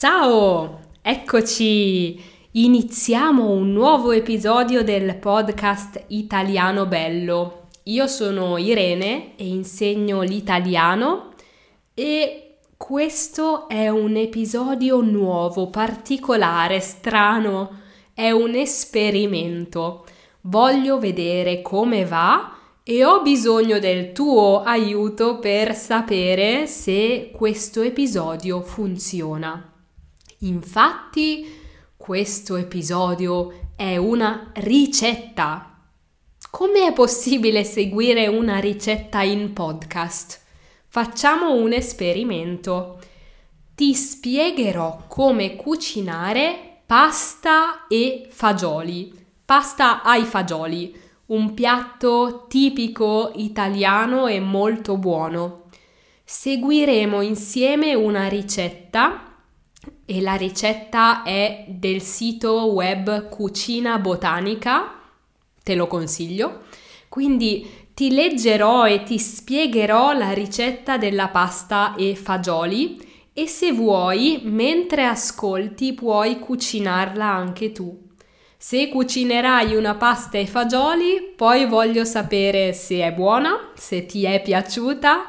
Ciao, eccoci! Iniziamo un nuovo episodio del podcast Italiano Bello. Io sono Irene e insegno l'italiano e questo è un episodio nuovo, particolare, strano, è un esperimento. Voglio vedere come va e ho bisogno del tuo aiuto per sapere se questo episodio funziona. Infatti, questo episodio è una ricetta. Come è possibile seguire una ricetta in podcast? Facciamo un esperimento. Ti spiegherò come cucinare pasta e fagioli. Pasta ai fagioli, un piatto tipico italiano e molto buono. Seguiremo insieme una ricetta e la ricetta è del sito web Cucina Botanica, te lo consiglio. Quindi ti leggerò e ti spiegherò la ricetta della pasta e fagioli e se vuoi, mentre ascolti, puoi cucinarla anche tu. Se cucinerai una pasta e fagioli, poi voglio sapere se è buona, se ti è piaciuta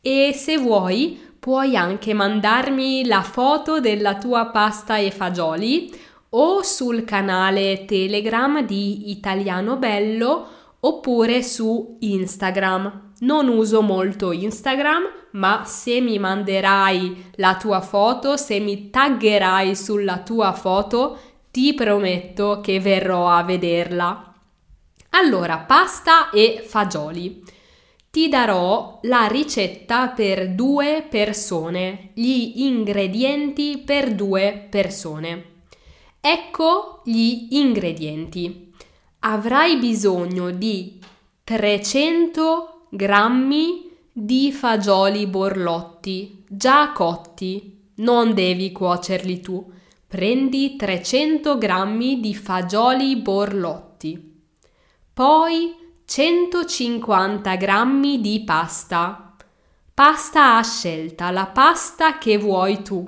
e se vuoi puoi anche mandarmi la foto della tua pasta e fagioli o sul canale Telegram di Italiano Bello oppure su Instagram. Non uso molto Instagram, ma se mi manderai la tua foto, se mi taggerai sulla tua foto, ti prometto che verrò a vederla. Allora, pasta e fagioli ti darò la ricetta per due persone, gli ingredienti per due persone. Ecco gli ingredienti. Avrai bisogno di 300 grammi di fagioli borlotti già cotti. Non devi cuocerli tu. Prendi 300 grammi di fagioli borlotti. Poi 150 g di pasta. Pasta a scelta, la pasta che vuoi tu.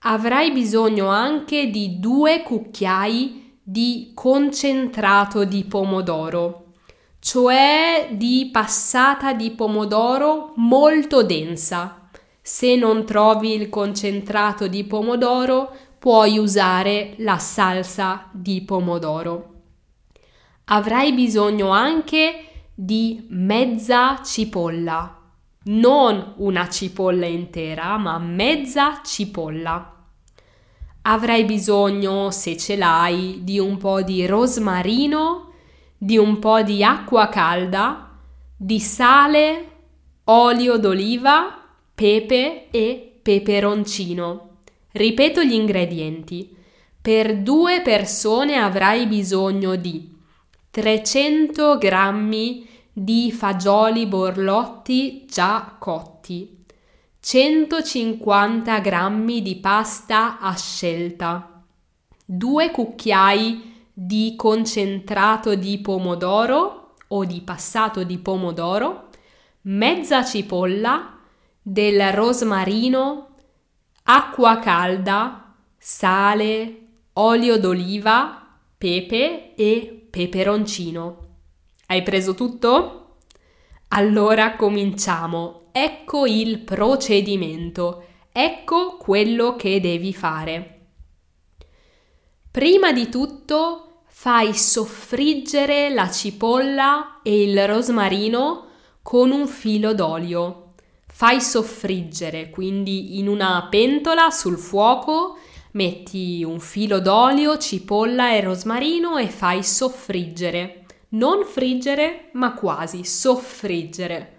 Avrai bisogno anche di due cucchiai di concentrato di pomodoro, cioè di passata di pomodoro molto densa. Se non trovi il concentrato di pomodoro, puoi usare la salsa di pomodoro avrai bisogno anche di mezza cipolla. Non una cipolla intera, ma mezza cipolla. Avrai bisogno, se ce l'hai, di un po' di rosmarino, di un po' di acqua calda, di sale, olio d'oliva, pepe e peperoncino. Ripeto gli ingredienti. Per due persone avrai bisogno di 300 g di fagioli borlotti già cotti, 150 g di pasta a scelta, 2 cucchiai di concentrato di pomodoro o di passato di pomodoro, mezza cipolla, del rosmarino, acqua calda, sale, olio d'oliva, pepe e peperoncino. Hai preso tutto? Allora cominciamo. Ecco il procedimento. Ecco quello che devi fare. Prima di tutto fai soffriggere la cipolla e il rosmarino con un filo d'olio. Fai soffriggere, quindi in una pentola sul fuoco Metti un filo d'olio, cipolla e rosmarino e fai soffriggere. Non friggere, ma quasi soffriggere.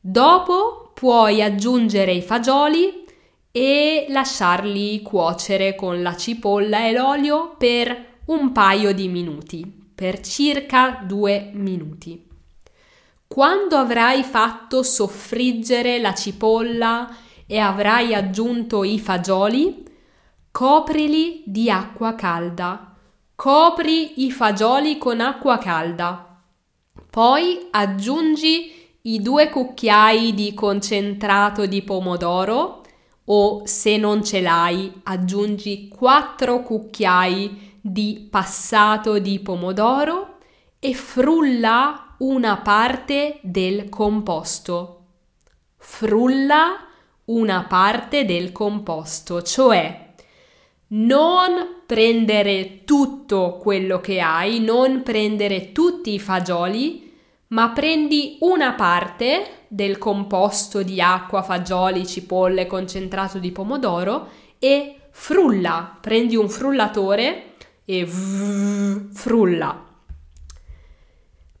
Dopo puoi aggiungere i fagioli e lasciarli cuocere con la cipolla e l'olio per un paio di minuti, per circa due minuti. Quando avrai fatto soffriggere la cipolla e avrai aggiunto i fagioli, Coprili di acqua calda. Copri i fagioli con acqua calda. Poi aggiungi i due cucchiai di concentrato di pomodoro, o se non ce l'hai aggiungi 4 cucchiai di passato di pomodoro e frulla una parte del composto. Frulla una parte del composto, cioè non prendere tutto quello che hai, non prendere tutti i fagioli, ma prendi una parte del composto di acqua, fagioli, cipolle, concentrato di pomodoro e frulla, prendi un frullatore e frulla.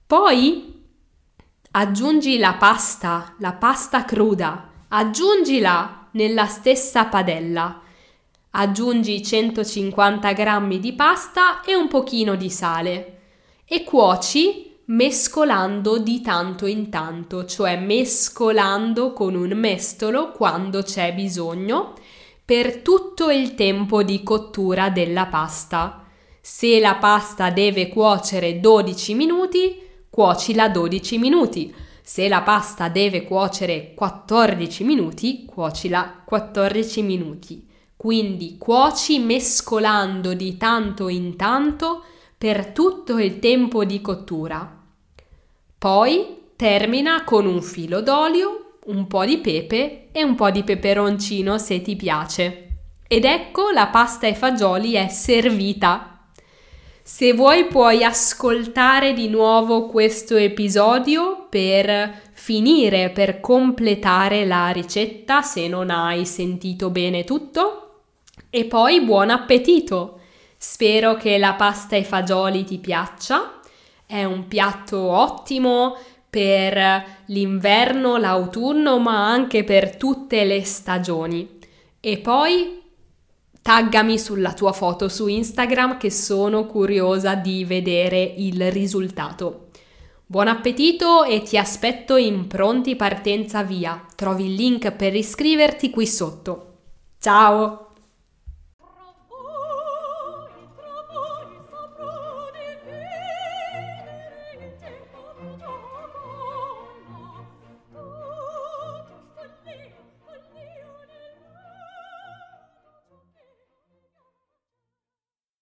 Poi aggiungi la pasta, la pasta cruda, aggiungila nella stessa padella. Aggiungi 150 g di pasta e un pochino di sale e cuoci mescolando di tanto in tanto, cioè mescolando con un mestolo quando c'è bisogno per tutto il tempo di cottura della pasta. Se la pasta deve cuocere 12 minuti, cuocila 12 minuti. Se la pasta deve cuocere 14 minuti, cuocila 14 minuti. Quindi cuoci mescolando di tanto in tanto per tutto il tempo di cottura. Poi termina con un filo d'olio, un po' di pepe e un po' di peperoncino se ti piace. Ed ecco la pasta e fagioli è servita. Se vuoi puoi ascoltare di nuovo questo episodio per finire, per completare la ricetta se non hai sentito bene tutto. E poi buon appetito! Spero che la pasta e fagioli ti piaccia. È un piatto ottimo per l'inverno, l'autunno, ma anche per tutte le stagioni. E poi taggami sulla tua foto su Instagram che sono curiosa di vedere il risultato. Buon appetito e ti aspetto in pronti partenza via. Trovi il link per iscriverti qui sotto. Ciao!